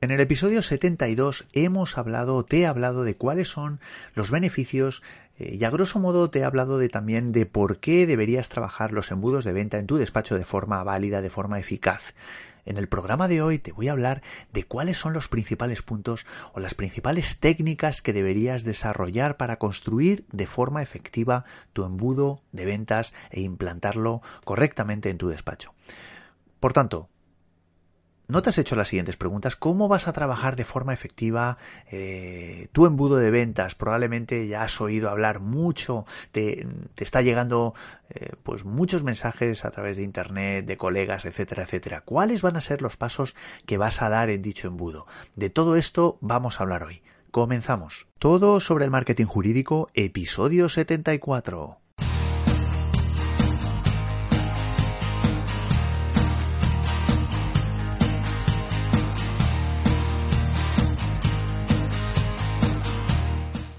En el episodio 72 hemos hablado, te he hablado de cuáles son los beneficios eh, y a grosso modo te he hablado de también de por qué deberías trabajar los embudos de venta en tu despacho de forma válida, de forma eficaz. En el programa de hoy te voy a hablar de cuáles son los principales puntos o las principales técnicas que deberías desarrollar para construir de forma efectiva tu embudo de ventas e implantarlo correctamente en tu despacho. Por tanto, ¿No te has hecho las siguientes preguntas? ¿Cómo vas a trabajar de forma efectiva eh, tu embudo de ventas? Probablemente ya has oído hablar mucho, te, está llegando eh, pues muchos mensajes a través de internet, de colegas, etcétera, etcétera. ¿Cuáles van a ser los pasos que vas a dar en dicho embudo? De todo esto vamos a hablar hoy. Comenzamos. Todo sobre el marketing jurídico, episodio 74.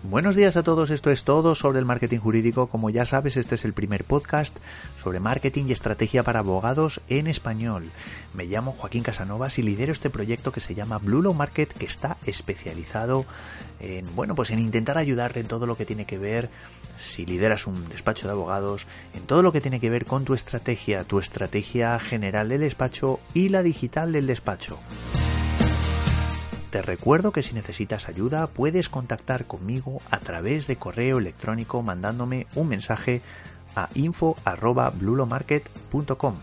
Buenos días a todos, esto es todo sobre el marketing jurídico. Como ya sabes, este es el primer podcast sobre marketing y estrategia para abogados en español. Me llamo Joaquín Casanovas y lidero este proyecto que se llama Blue Law Market, que está especializado en, bueno, pues en intentar ayudarte en todo lo que tiene que ver, si lideras un despacho de abogados, en todo lo que tiene que ver con tu estrategia, tu estrategia general del despacho y la digital del despacho. Te recuerdo que si necesitas ayuda puedes contactar conmigo a través de correo electrónico mandándome un mensaje a info@blulomarket.com.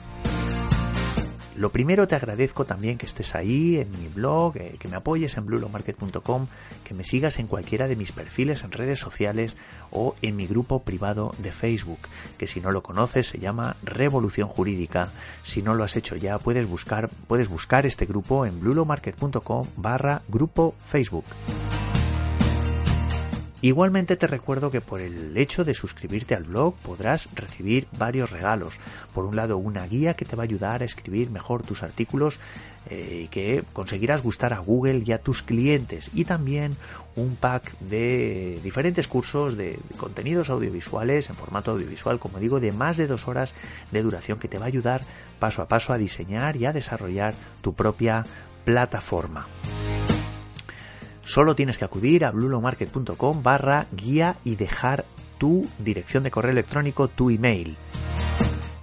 Lo primero te agradezco también que estés ahí en mi blog, eh, que me apoyes en blulomarket.com, que me sigas en cualquiera de mis perfiles en redes sociales o en mi grupo privado de Facebook, que si no lo conoces se llama Revolución Jurídica. Si no lo has hecho ya, puedes buscar, puedes buscar este grupo en blulomarket.com barra grupo Facebook. Igualmente te recuerdo que por el hecho de suscribirte al blog podrás recibir varios regalos. Por un lado, una guía que te va a ayudar a escribir mejor tus artículos eh, y que conseguirás gustar a Google y a tus clientes. Y también un pack de diferentes cursos de contenidos audiovisuales en formato audiovisual, como digo, de más de dos horas de duración que te va a ayudar paso a paso a diseñar y a desarrollar tu propia plataforma. Solo tienes que acudir a blulomarket.com barra guía y dejar tu dirección de correo electrónico, tu email.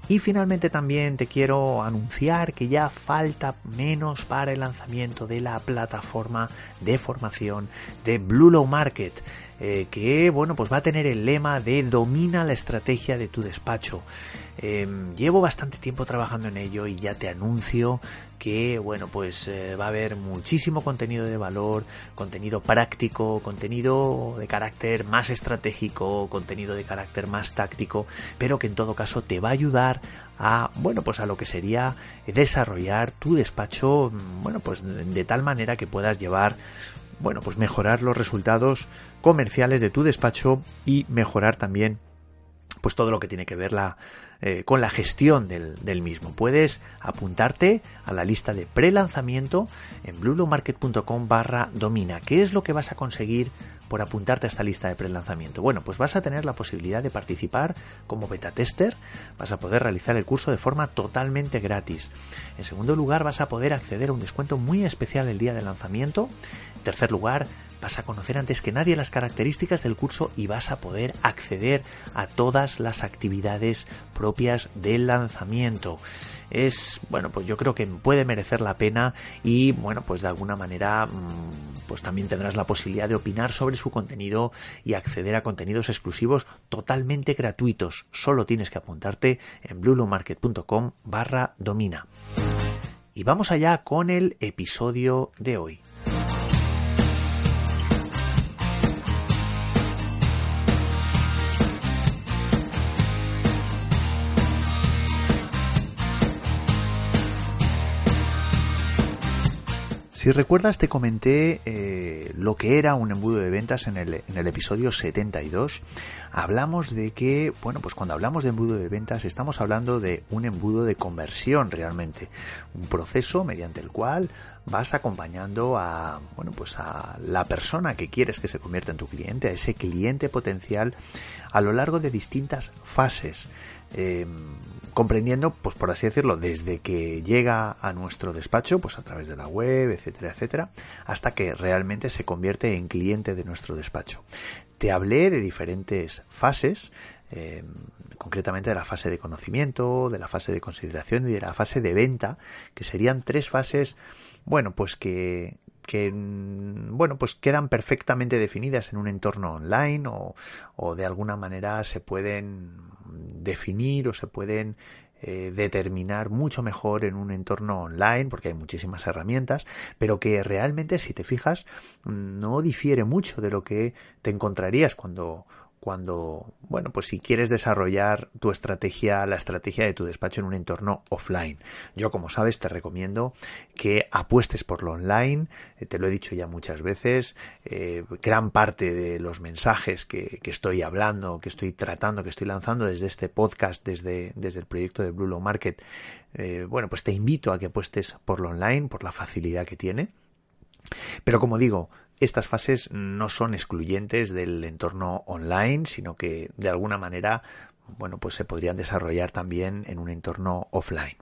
Y finalmente también te quiero anunciar que ya falta menos para el lanzamiento de la plataforma de formación de Blue Market, eh, que bueno pues va a tener el lema de domina la estrategia de tu despacho. Em, llevo bastante tiempo trabajando en ello y ya te anuncio que bueno pues eh, va a haber muchísimo contenido de valor, contenido práctico, contenido de carácter más estratégico, contenido de carácter más táctico, pero que en todo caso te va a ayudar a bueno pues a lo que sería desarrollar tu despacho bueno pues de tal manera que puedas llevar bueno pues mejorar los resultados comerciales de tu despacho y mejorar también pues todo lo que tiene que ver la, eh, con la gestión del, mismo. Puedes apuntarte a la lista de pre-lanzamiento en bluelomarket.com barra domina. ¿Qué es lo que vas a conseguir por apuntarte a esta lista de pre-lanzamiento? Bueno, pues vas a tener la posibilidad de participar como beta tester, vas a poder realizar el curso de forma totalmente gratis. En segundo lugar, vas a poder acceder a un descuento muy especial el día de lanzamiento. En tercer lugar, vas a conocer antes que nadie las características del curso y vas a poder acceder a todas las actividades propias del lanzamiento. Es, bueno, pues yo creo que puede merecer la pena y, bueno, pues de alguna manera, mm, pues también tendrás la posibilidad de opinar sobre su contenido y acceder a contenidos exclusivos totalmente gratuitos. Solo tienes que apuntarte en bluelomarket.com barra domina. Y vamos allá con el episodio de hoy. Si recuerdas, te comenté eh, lo que era un embudo de ventas en el, episodio 72. Hablamos de que, bueno, pues cuando hablamos de embudo de ventas estamos hablando de un embudo de conversión realmente. Un proceso mediante el cual vas acompañando a, bueno, pues a la persona que quieres que se convierta en tu cliente, a ese cliente potencial a lo largo de distintas fases. Em, comprendiendo, pues por así decirlo, desde que llega a nuestro despacho, pues a través de la web, etcétera, etcétera, hasta que realmente se convierte en cliente de nuestro despacho. Te hablé de diferentes fases, em, concretamente de la fase de conocimiento, de la fase de consideración y de la fase de venta, que serían tres fases, bueno, pues que, que bueno pues quedan perfectamente definidas en un entorno online o, o de alguna manera se pueden definir o se pueden eh, determinar mucho mejor en un entorno online porque hay muchísimas herramientas pero que realmente si te fijas no difiere mucho de lo que te encontrarías cuando cuando, bueno, pues si quieres desarrollar tu estrategia, la estrategia de tu despacho en un entorno offline. Yo, como sabes, te recomiendo que apuestes por lo online, eh, te lo he dicho ya muchas veces, eh, gran parte de los mensajes que, estoy hablando, que estoy tratando, que estoy lanzando desde este podcast, desde, desde el proyecto de Blue Low Market, eh, bueno, pues te invito a que apuestes por lo online, por la facilidad que tiene. Pero como digo, estas fases no son excluyentes del entorno online, sino que de alguna manera bueno, pues se podrían desarrollar también en un entorno offline.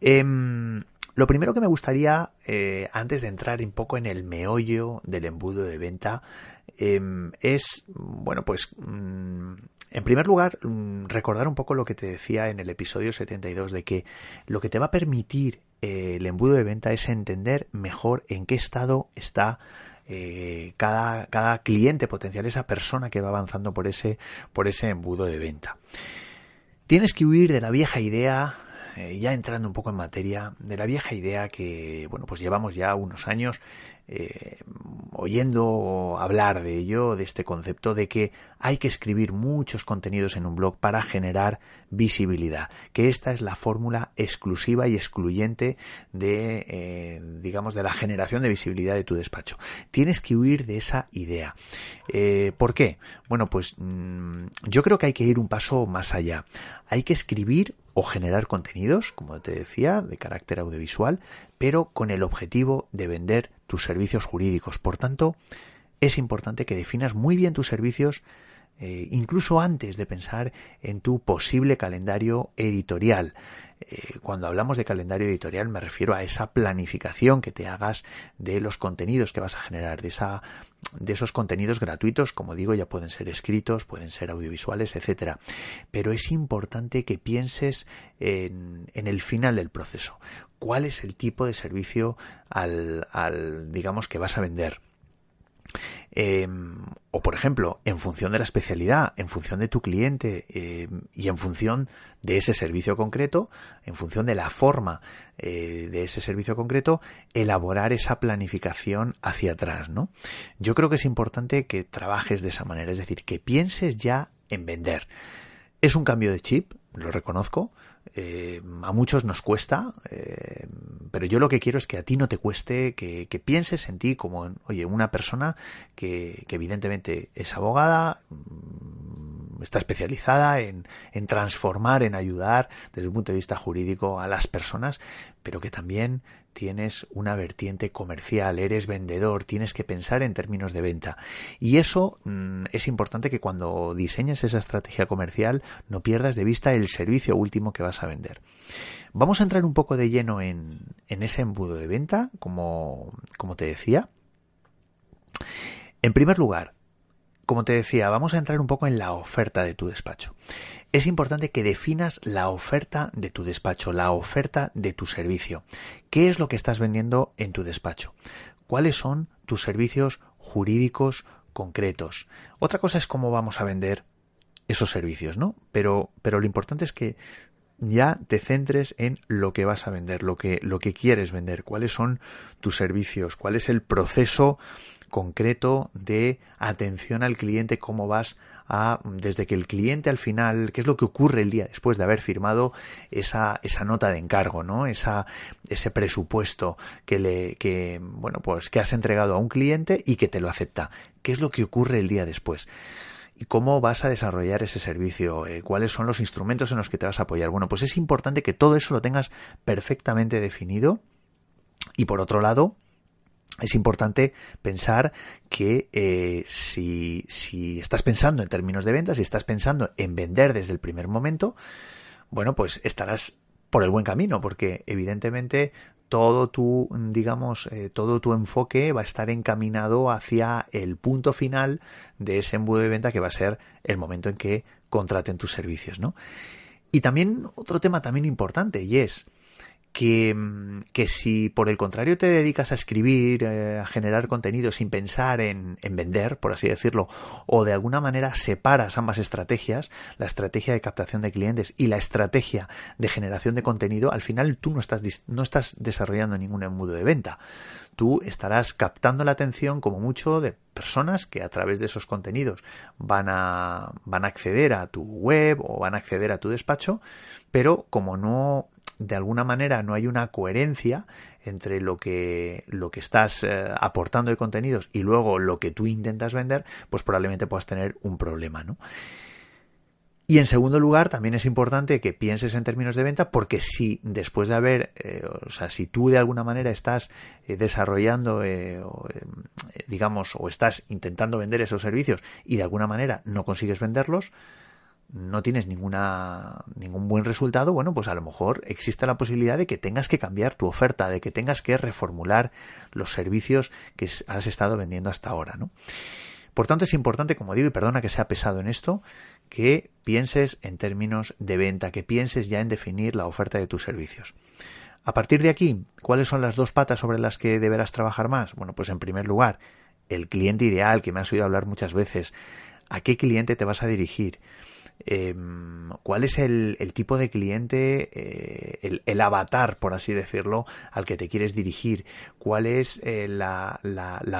Em, lo primero que me gustaría, eh, antes de entrar un poco en el meollo del embudo de venta, em, es, bueno, pues, mm, en primer lugar, mm, recordar un poco lo que te decía en el episodio 72, de que lo que te va a permitir eh, el embudo de venta es entender mejor en qué estado está eh, cada, cada cliente potencial, esa persona que va avanzando por ese, por ese embudo de venta. Tienes que huir de la vieja idea eh, ya entrando un poco en materia, de la vieja idea que, bueno, pues llevamos ya unos años eh, oyendo hablar de ello, de este concepto de que hay que escribir muchos contenidos en un blog para generar visibilidad, que esta es la fórmula exclusiva y excluyente de, eh, digamos, de la generación de visibilidad de tu despacho. Tienes que huir de esa idea. ¿Por qué? Bueno, pues mm, yo creo que hay que ir un paso más allá. Hay que escribir o generar contenidos, como te decía, de carácter audiovisual, pero con el objetivo de vender tus servicios jurídicos. Por tanto, es importante que definas muy bien tus servicios eh, incluso antes de pensar en tu posible calendario editorial. Eh, cuando hablamos de calendario editorial me refiero a esa planificación que te hagas de los contenidos que vas a generar, de, esa, de esos contenidos gratuitos, como digo, ya pueden ser escritos, pueden ser audiovisuales, etcétera. Pero es importante que pienses en, en el final del proceso. ¿Cuál es el tipo de servicio al, al digamos, que vas a vender? Em, o por ejemplo, en función de la especialidad, en función de tu cliente em, y en función de ese servicio concreto, en función de la forma eh, de ese servicio concreto, elaborar esa planificación hacia atrás, ¿no? Yo creo que es importante que trabajes de esa manera, es decir, que pienses ya en vender. Es un cambio de chip, lo reconozco, eh, a muchos nos cuesta, eh, pero yo lo que quiero es que a ti no te cueste, que, pienses en ti como, oye, una persona que, que evidentemente es abogada, mm, está especializada en, en, transformar, en ayudar desde el punto de vista jurídico a las personas, pero que también tienes una vertiente comercial, eres vendedor, tienes que pensar en términos de venta. Y eso mm, es importante que cuando diseñes esa estrategia comercial no pierdas de vista el servicio último que vas a vender. Vamos a entrar un poco de lleno en, ese embudo de venta, como te decía. En primer lugar, como te decía, vamos a entrar un poco en la oferta de tu despacho. Es importante que definas la oferta de tu despacho, la oferta de tu servicio. ¿Qué es lo que estás vendiendo en tu despacho? ¿Cuáles son tus servicios jurídicos concretos? Otra cosa es cómo vamos a vender esos servicios, ¿no? Pero, pero lo importante es que ya te centres en lo que vas a vender, lo que, lo que quieres vender, cuáles son tus servicios, cuál es el proceso concreto de atención al cliente, cómo vas a, desde que el cliente al final, qué es lo que ocurre el día después de haber firmado esa, esa nota de encargo, ¿no? Esa, ese presupuesto que le, que, bueno, pues que has entregado a un cliente y que te lo acepta. ¿Qué es lo que ocurre el día después? ¿Y cómo vas a desarrollar ese servicio? Eh, ¿Cuáles son los instrumentos en los que te vas a apoyar? Bueno, pues es importante que todo eso lo tengas perfectamente definido Y por otro lado, es importante pensar que eh, si, si estás pensando en términos de ventas, si estás pensando en vender desde el primer momento, bueno, pues estarás por el buen camino, porque evidentemente todo tu, digamos, eh, todo tu enfoque va a estar encaminado hacia el punto final de ese embudo de venta que va a ser el momento en que contraten tus servicios, ¿no? Y también otro tema también importante y es que, que, si por el contrario te dedicas a escribir, eh, a generar contenido sin pensar en, en, vender, por así decirlo, o de alguna manera separas ambas estrategias, la estrategia de captación de clientes y la estrategia de generación de contenido, al final tú no estás, no estás desarrollando ningún embudo de venta. Tú estarás captando la atención como mucho de personas que a través de esos contenidos van a, van a acceder a tu web o van a acceder a tu despacho, pero como no de alguna manera no hay una coherencia entre lo que, lo que estás eh, aportando de contenidos y luego lo que tú intentas vender, pues probablemente puedas tener un problema, ¿no? Y en segundo lugar, también es importante que pienses en términos de venta, porque si después de haber, eh, o sea, si tú de alguna manera estás eh, desarrollando, digamos, o estás intentando vender esos servicios y de alguna manera no consigues venderlos, no tienes ninguna, ningún buen resultado, bueno, pues a lo mejor existe la posibilidad de que tengas que cambiar tu oferta, de que tengas que reformular los servicios que has estado vendiendo hasta ahora, ¿no? Por tanto, es importante, como digo, y perdona que sea pesado en esto, que pienses en términos de venta, que pienses ya en definir la oferta de tus servicios. A partir de aquí, ¿cuáles son las dos patas sobre las que deberás trabajar más? Bueno, pues en primer lugar, el cliente ideal, que me has oído hablar muchas veces. ¿A qué cliente te vas a dirigir? Em, cuál es el, tipo de cliente, eh, el, avatar, por así decirlo, al que te quieres dirigir, cuál es eh, la,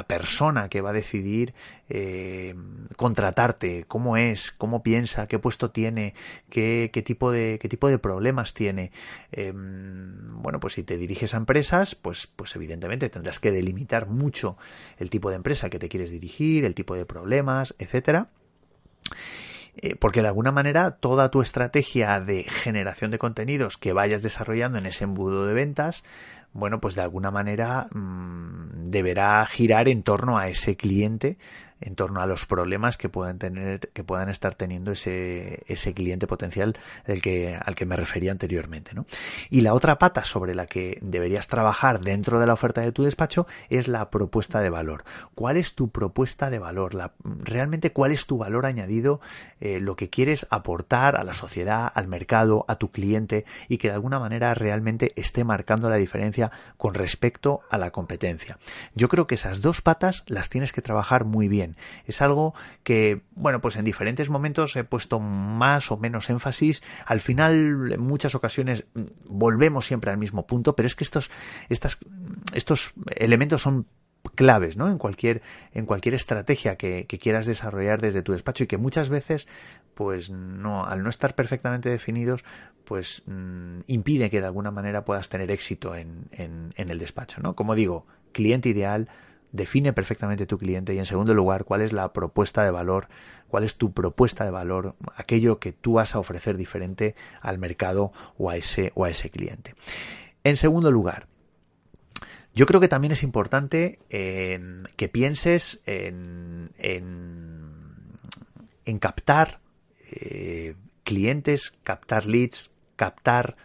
persona que va a decidir em, contratarte, cómo es, cómo piensa, qué puesto tiene, qué, tipo, de, qué tipo de problemas tiene. Em, bueno, pues si te diriges a empresas, pues, pues evidentemente tendrás que delimitar mucho el tipo de empresa que te quieres dirigir, el tipo de problemas, etcétera. Eh, porque de alguna manera toda tu estrategia de generación de contenidos que vayas desarrollando en ese embudo de ventas, bueno, pues de alguna manera mm, deberá girar en torno a ese cliente en torno a los problemas que puedan tener, que puedan estar teniendo ese, ese cliente potencial que, al que me refería anteriormente. ¿no? Y la otra pata sobre la que deberías trabajar dentro de la oferta de tu despacho es la propuesta de valor. ¿Cuál es tu propuesta de valor? Realmente cuál es tu valor añadido, eh, lo que quieres aportar a la sociedad, al mercado, a tu cliente y que de alguna manera realmente esté marcando la diferencia con respecto a la competencia. Yo creo que esas dos patas las tienes que trabajar muy bien es algo que, bueno, pues en diferentes momentos he puesto más o menos énfasis. Al final, en muchas ocasiones, mm, volvemos siempre al mismo punto, pero es que estos, estos elementos son claves, ¿no? En cualquier, en cualquier estrategia que, quieras desarrollar desde tu despacho y que muchas veces, pues no, al no estar perfectamente definidos, pues mm, impide que de alguna manera puedas tener éxito en, en, en el despacho, ¿no? Como digo, cliente ideal, define perfectamente tu cliente y en segundo lugar cuál es la propuesta de valor, cuál es tu propuesta de valor, aquello que tú vas a ofrecer diferente al mercado o a ese o a ese cliente. En segundo lugar, yo creo que también es importante que pienses en, captar eh, clientes, captar leads, captar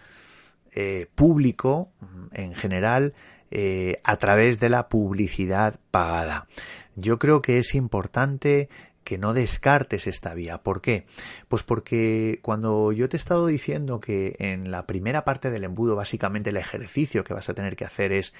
eh, público en general eh, a través de la publicidad pagada. Yo creo que es importante que no descartes esta vía. ¿Por qué? Pues porque cuando yo te he estado diciendo que en la primera parte del embudo básicamente el ejercicio que vas a tener que hacer es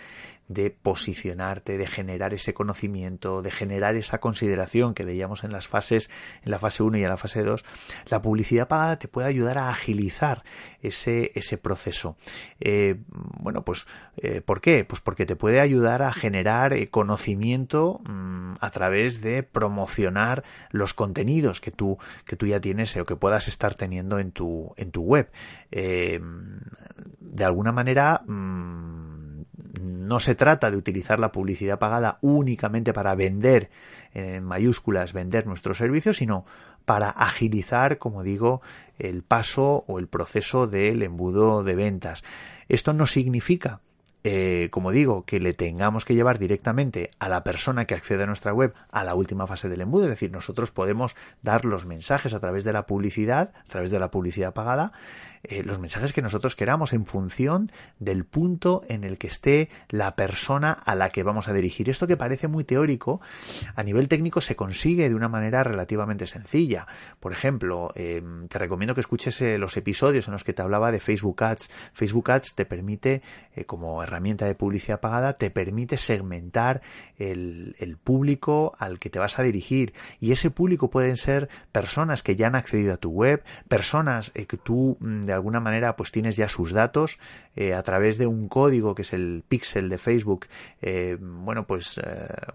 de posicionarte, de generar ese conocimiento, de generar esa consideración que veíamos en las fases, en la fase 1 y en la fase 2, la publicidad pagada te puede ayudar a agilizar ese, ese proceso. Eh, bueno, pues, eh, ¿por qué? Pues porque te puede ayudar a generar eh, conocimiento mm, a través de promocionar los contenidos que tú, que tú ya tienes o que puedas estar teniendo en tu, en tu web. de alguna manera, mm, no se trata de utilizar la publicidad pagada únicamente para vender, en mayúsculas, vender nuestros servicios, sino para agilizar, como digo, el paso o el proceso del embudo de ventas. Esto no significa eh, como digo, que le tengamos que llevar directamente a la persona que accede a nuestra web a la última fase del embudo, es decir, nosotros podemos dar los mensajes a través de la publicidad, a través de la publicidad pagada, eh, los mensajes que nosotros queramos en función del punto en el que esté la persona a la que vamos a dirigir. Esto que parece muy teórico, a nivel técnico se consigue de una manera relativamente sencilla. Por ejemplo, em, te recomiendo que escuches eh, los episodios en los que te hablaba de Facebook Ads. Facebook Ads te permite, como herramienta de publicidad pagada te permite segmentar el, público al que te vas a dirigir. Y ese público pueden ser personas que ya han accedido a tu web, personas eh, que tú mm, de alguna manera pues tienes ya sus datos eh, a través de un código que es el pixel de Facebook, eh, bueno pues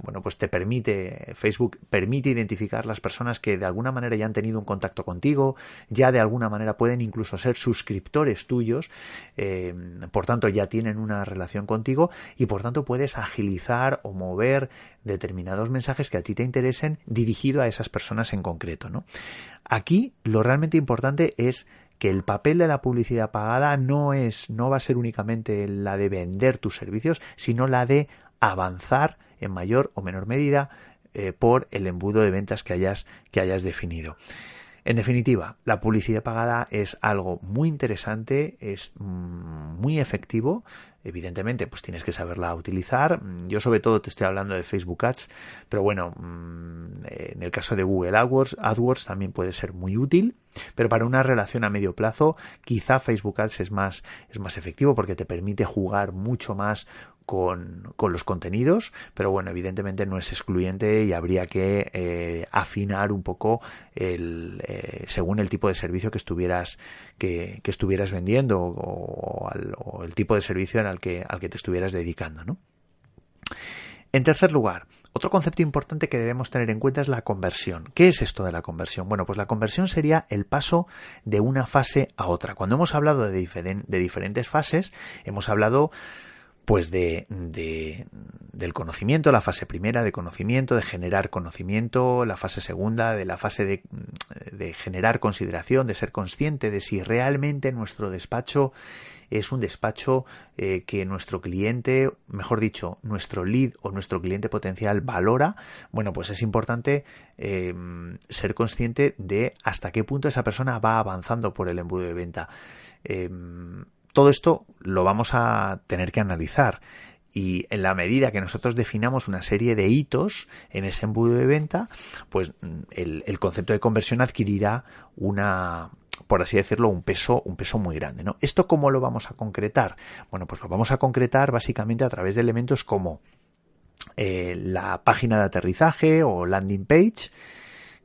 bueno pues te permite Facebook permite identificar las personas que de alguna manera ya han tenido un contacto contigo, ya de alguna manera pueden incluso ser suscriptores tuyos, por tanto ya tienen una relación contigo y por tanto puedes agilizar o mover determinados mensajes que a ti te interesen dirigido a esas personas en concreto. ¿no? Aquí lo realmente importante es que el papel de la publicidad pagada no es, no va a ser únicamente la de vender tus servicios, sino la de avanzar en mayor o menor medida eh, por el embudo de ventas que hayas, que hayas definido. En definitiva, la publicidad pagada es algo muy interesante, es mm, muy efectivo. Evidentemente, pues tienes que saberla utilizar. Yo sobre todo te estoy hablando de Facebook Ads, pero bueno, mm, en el caso de Google AdWords, AdWords también puede ser muy útil. Pero para una relación a medio plazo, quizá Facebook Ads es más, es más efectivo porque te permite jugar mucho más con, los contenidos, pero bueno, evidentemente no es excluyente y habría que eh, afinar un poco el, eh, según el tipo de servicio que estuvieras, que, estuvieras vendiendo o, el tipo de servicio al que, al que te estuvieras dedicando, ¿no? En tercer lugar, otro concepto importante que debemos tener en cuenta es la conversión. ¿Qué es esto de la conversión? Bueno, pues la conversión sería el paso de una fase a otra. Cuando hemos hablado de, diferentes fases, hemos hablado pues de, del conocimiento, la fase primera de conocimiento, de generar conocimiento, la fase segunda, de la fase de generar consideración, de ser consciente de si realmente nuestro despacho es un despacho eh, que nuestro cliente, mejor dicho, nuestro lead o nuestro cliente potencial valora, bueno, pues es importante em, ser consciente de hasta qué punto esa persona va avanzando por el embudo de venta. Em, todo esto lo vamos a tener que analizar y en la medida que nosotros definamos una serie de hitos en ese embudo de venta, pues mm, el, concepto de conversión adquirirá una, por así decirlo, un peso, un peso muy grande. ¿no? ¿Esto cómo lo vamos a concretar? Bueno, pues lo vamos a concretar básicamente a través de elementos como eh, la página de aterrizaje o landing page,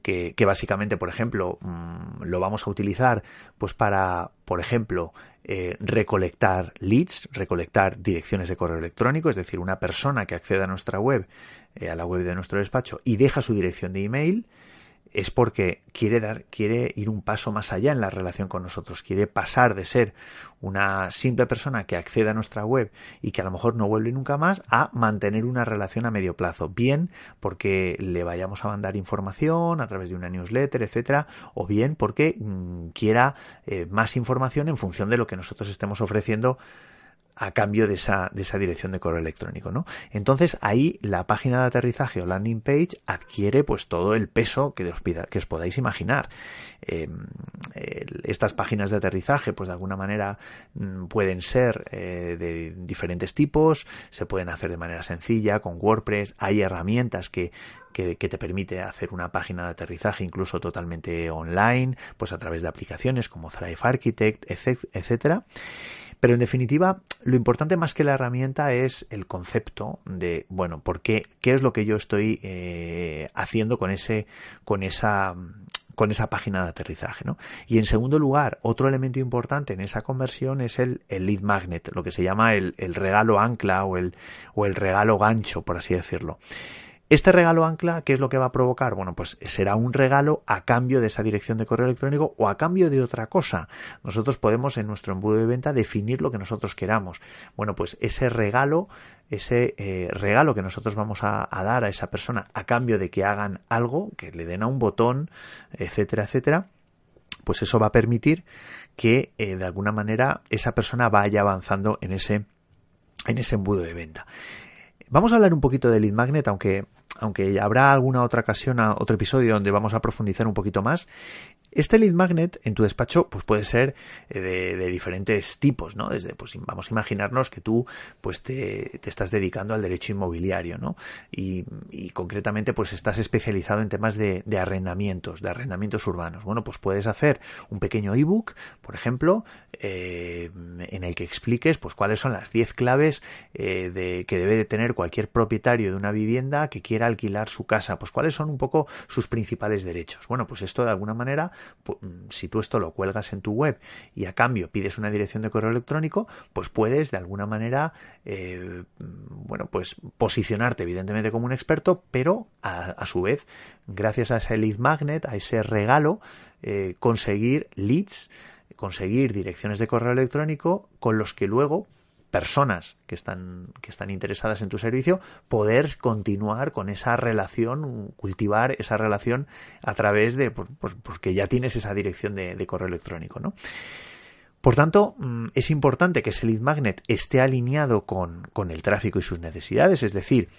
que, básicamente, por ejemplo, mm, lo vamos a utilizar pues para, por ejemplo, eh, recolectar leads, recolectar direcciones de correo electrónico, es decir, una persona que accede a nuestra web, eh, a la web de nuestro despacho y deja su dirección de email, es porque quiere dar, quiere ir un paso más allá en la relación con nosotros, quiere pasar de ser una simple persona que accede a nuestra web y que a lo mejor no vuelve nunca más a mantener una relación a medio plazo, bien porque le vayamos a mandar información a través de una newsletter, etcétera, o bien porque mm, quiera eh, más información en función de lo que nosotros estemos ofreciendo a cambio de esa, de esa dirección de correo electrónico, ¿no? Entonces ahí la página de aterrizaje o landing page adquiere pues todo el peso que os, que os podáis imaginar. Em, estas páginas de aterrizaje pues de alguna manera mm, pueden ser eh, de diferentes tipos, se pueden hacer de manera sencilla con WordPress, hay herramientas que que, te permite hacer una página de aterrizaje incluso totalmente online, pues a través de aplicaciones como Thrive Architect, etcétera. Pero en definitiva, lo importante más que la herramienta es el concepto de, bueno, ¿por qué? ¿Qué es lo que yo estoy eh, haciendo con ese, con esa, con esa página de aterrizaje, ¿no? Y en segundo lugar, otro elemento importante en esa conversión es el, el lead magnet, lo que se llama el, el regalo ancla o el, o el regalo gancho, por así decirlo. Este regalo ancla, ¿qué es lo que va a provocar? Bueno, pues será un regalo a cambio de esa dirección de correo electrónico o a cambio de otra cosa. Nosotros podemos en nuestro embudo de venta definir lo que nosotros queramos. Bueno, pues ese regalo, ese eh, regalo que nosotros vamos a, dar a esa persona a cambio de que hagan algo, que le den a un botón, etcétera, etcétera, pues eso va a permitir que eh, de alguna manera esa persona vaya avanzando en ese en ese embudo de venta. Vamos a hablar un poquito de lead magnet, aunque aunque habrá alguna otra ocasión, otro episodio donde vamos a profundizar un poquito más. Este lead magnet en tu despacho pues puede ser eh, de, diferentes tipos, ¿no? Desde, pues vamos a imaginarnos que tú pues te, estás dedicando al derecho inmobiliario, ¿no? Y, concretamente pues estás especializado en temas de, arrendamientos, de arrendamientos urbanos. Bueno, pues puedes hacer un pequeño ebook, por ejemplo, eh, en el que expliques pues cuáles son las 10 claves eh, de, que debe de tener cualquier propietario de una vivienda que quiera alquilar su casa, pues cuáles son un poco sus principales derechos. Bueno, pues esto de alguna manera Mm, si tú esto lo cuelgas en tu web y a cambio pides una dirección de correo electrónico, pues puedes de alguna manera, eh, mm, bueno, pues posicionarte evidentemente como un experto, pero a, su vez, gracias a ese lead magnet, a ese regalo, eh, conseguir leads, conseguir direcciones de correo electrónico con los que luego personas que están, que están interesadas en tu servicio, poder continuar con esa relación, cultivar esa relación a través de, pues, pues, que ya tienes esa dirección de, de correo electrónico, ¿no? Por tanto, mm, es importante que ese lead magnet esté alineado con, con el tráfico y sus necesidades, es decir,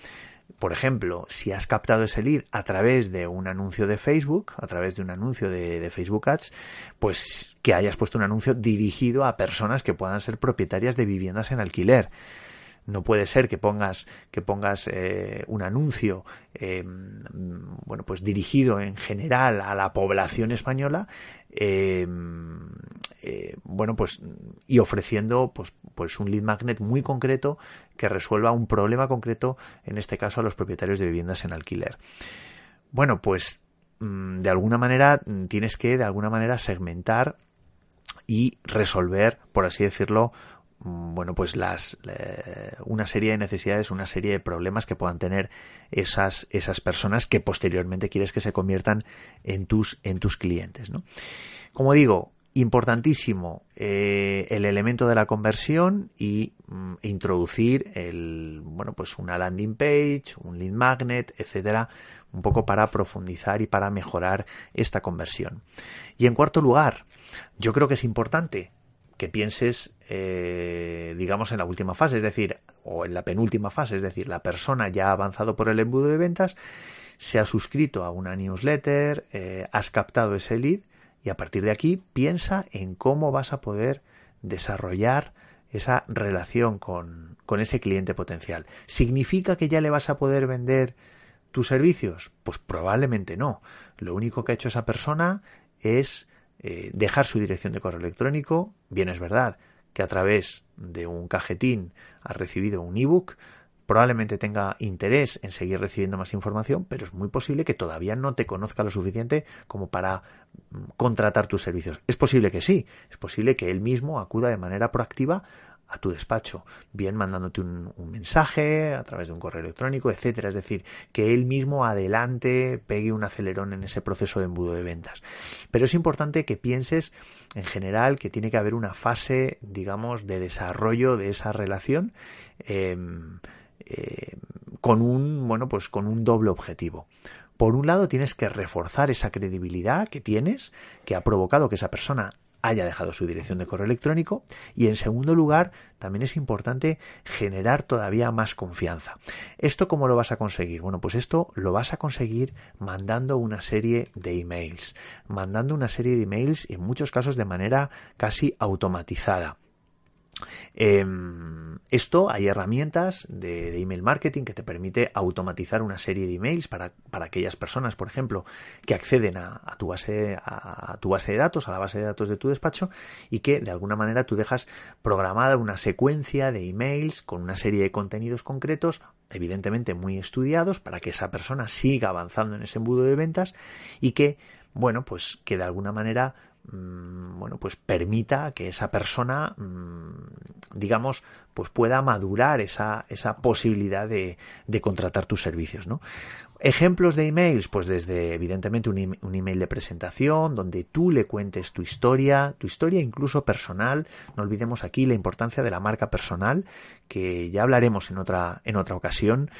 por ejemplo, si has captado ese lead a través de un anuncio de Facebook, a través de un anuncio de, Facebook Ads, pues que hayas puesto un anuncio dirigido a personas que puedan ser propietarias de viviendas en alquiler. No puede ser que pongas que pongas eh, un anuncio eh, bueno pues dirigido en general a la población española eh, bueno pues y ofreciendo pues pues un lead magnet muy concreto que resuelva un problema concreto en este caso a los propietarios de viviendas en alquiler. Bueno pues mm, de alguna manera mm, tienes que de alguna manera segmentar y resolver por así decirlo bueno, pues las, una serie de necesidades, una serie de problemas que puedan tener esas, esas personas que posteriormente quieres que se conviertan en tus, en tus clientes, ¿no? Como digo, importantísimo eh, el elemento de la conversión y mm, introducir el, bueno, pues una landing page, un lead magnet, etcétera, un poco para profundizar y para mejorar esta conversión. Y en cuarto lugar, yo creo que es importante que pienses, eh, digamos, en la última fase, es decir, o en la penúltima fase, es decir, la persona ya ha avanzado por el embudo de ventas, se ha suscrito a una newsletter, eh, has captado ese lead y a partir de aquí piensa en cómo vas a poder desarrollar esa relación con, con ese cliente potencial. ¿Significa que ya le vas a poder vender tus servicios? Pues probablemente no. Lo único que ha hecho esa persona es eh, dejar su dirección de correo electrónico. Bien es verdad que a través de un cajetín ha recibido un ebook, probablemente tenga interés en seguir recibiendo más información, pero es muy posible que todavía no te conozca lo suficiente como para mm, contratar tus servicios. Es posible que sí, es posible que él mismo acuda de manera proactiva a tu despacho, bien mandándote un, mensaje a través de un correo electrónico, etcétera. Es decir, que él mismo adelante pegue un acelerón en ese proceso de embudo de ventas. Pero es importante que pienses en general que tiene que haber una fase, digamos, de desarrollo de esa relación. Em, em, con un bueno pues con un doble objetivo por un lado tienes que reforzar esa credibilidad que tienes que ha provocado que esa persona haya dejado su dirección de correo electrónico y en segundo lugar también es importante generar todavía más confianza. ¿Esto cómo lo vas a conseguir? Bueno, pues esto lo vas a conseguir mandando una serie de emails, mandando una serie de emails en muchos casos de manera casi automatizada. Em, esto hay herramientas de, email marketing que te permite automatizar una serie de emails para, aquellas personas, por ejemplo, que acceden a, tu base, a, tu base de datos, a la base de datos de tu despacho y que de alguna manera tú dejas programada una secuencia de emails con una serie de contenidos concretos, evidentemente muy estudiados, para que esa persona siga avanzando en ese embudo de ventas y que, bueno, pues que de alguna manera Mm, bueno, pues permita que esa persona, mm, digamos, pues pueda madurar esa, esa posibilidad de, contratar tus servicios, ¿no? Ejemplos de emails, pues desde evidentemente un, un, email de presentación donde tú le cuentes tu historia, tu historia incluso personal. No olvidemos aquí la importancia de la marca personal, que ya hablaremos en otra, en otra ocasión,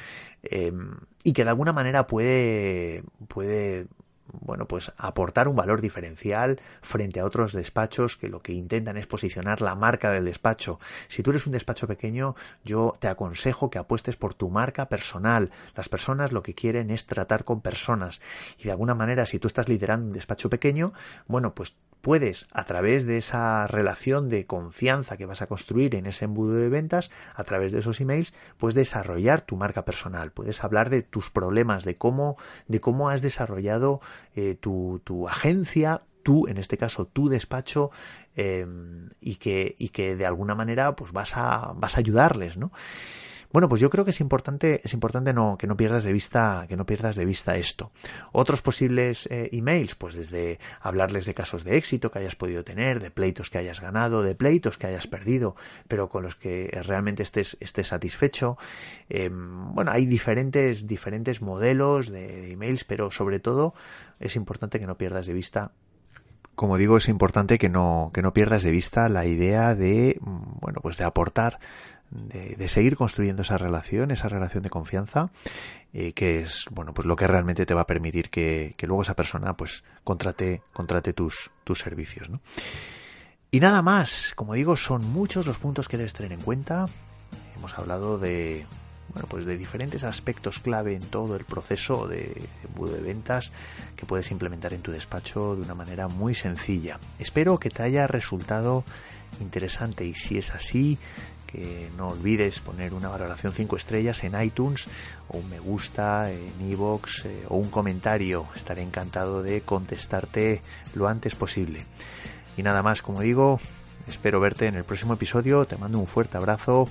em, y que de alguna manera puede, puede bueno, pues aportar un valor diferencial frente a otros despachos que lo que intentan es posicionar la marca del despacho. Si tú eres un despacho pequeño, yo te aconsejo que apuestes por tu marca personal. Las personas lo que quieren es tratar con personas y de alguna manera si tú estás liderando un despacho pequeño, bueno, pues puedes a través de esa relación de confianza que vas a construir en ese embudo de ventas, a través de esos emails, puedes desarrollar tu marca personal, puedes hablar de tus problemas, de cómo, de cómo has desarrollado eh, tu, tu agencia, tú, en este caso, tu despacho, eh, y, que, y que de alguna manera pues vas a, vas a ayudarles, ¿no? Bueno, pues yo creo que es importante, es importante no, que no pierdas de vista, que no pierdas de vista esto. Otros posibles eh, emails, pues desde hablarles de casos de éxito que hayas podido tener, de pleitos que hayas ganado, de pleitos que hayas perdido, pero con los que realmente estés, estés satisfecho. Em, bueno, hay diferentes, diferentes modelos de, de emails, pero sobre todo es importante que no pierdas de vista como digo, es importante que no, que no pierdas de vista la idea de, bueno, pues de aportar de, seguir construyendo esa relación, esa relación de confianza, eh, que es bueno pues lo que realmente te va a permitir que, luego esa persona pues contrate, contrate tus, tus servicios. ¿no? Y nada más, como digo, son muchos los puntos que debes tener en cuenta. Hemos hablado de bueno, pues de diferentes aspectos clave en todo el proceso de embudo de ventas que puedes implementar en tu despacho de una manera muy sencilla. Espero que te haya resultado interesante y si es así, que no olvides poner una valoración 5 estrellas en iTunes o un me gusta en iVoox eh, o un comentario. Estaré encantado de contestarte lo antes posible. Y nada más, como digo, espero verte en el próximo episodio. Te mando un fuerte abrazo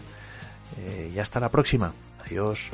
eh, y hasta la próxima. Adiós.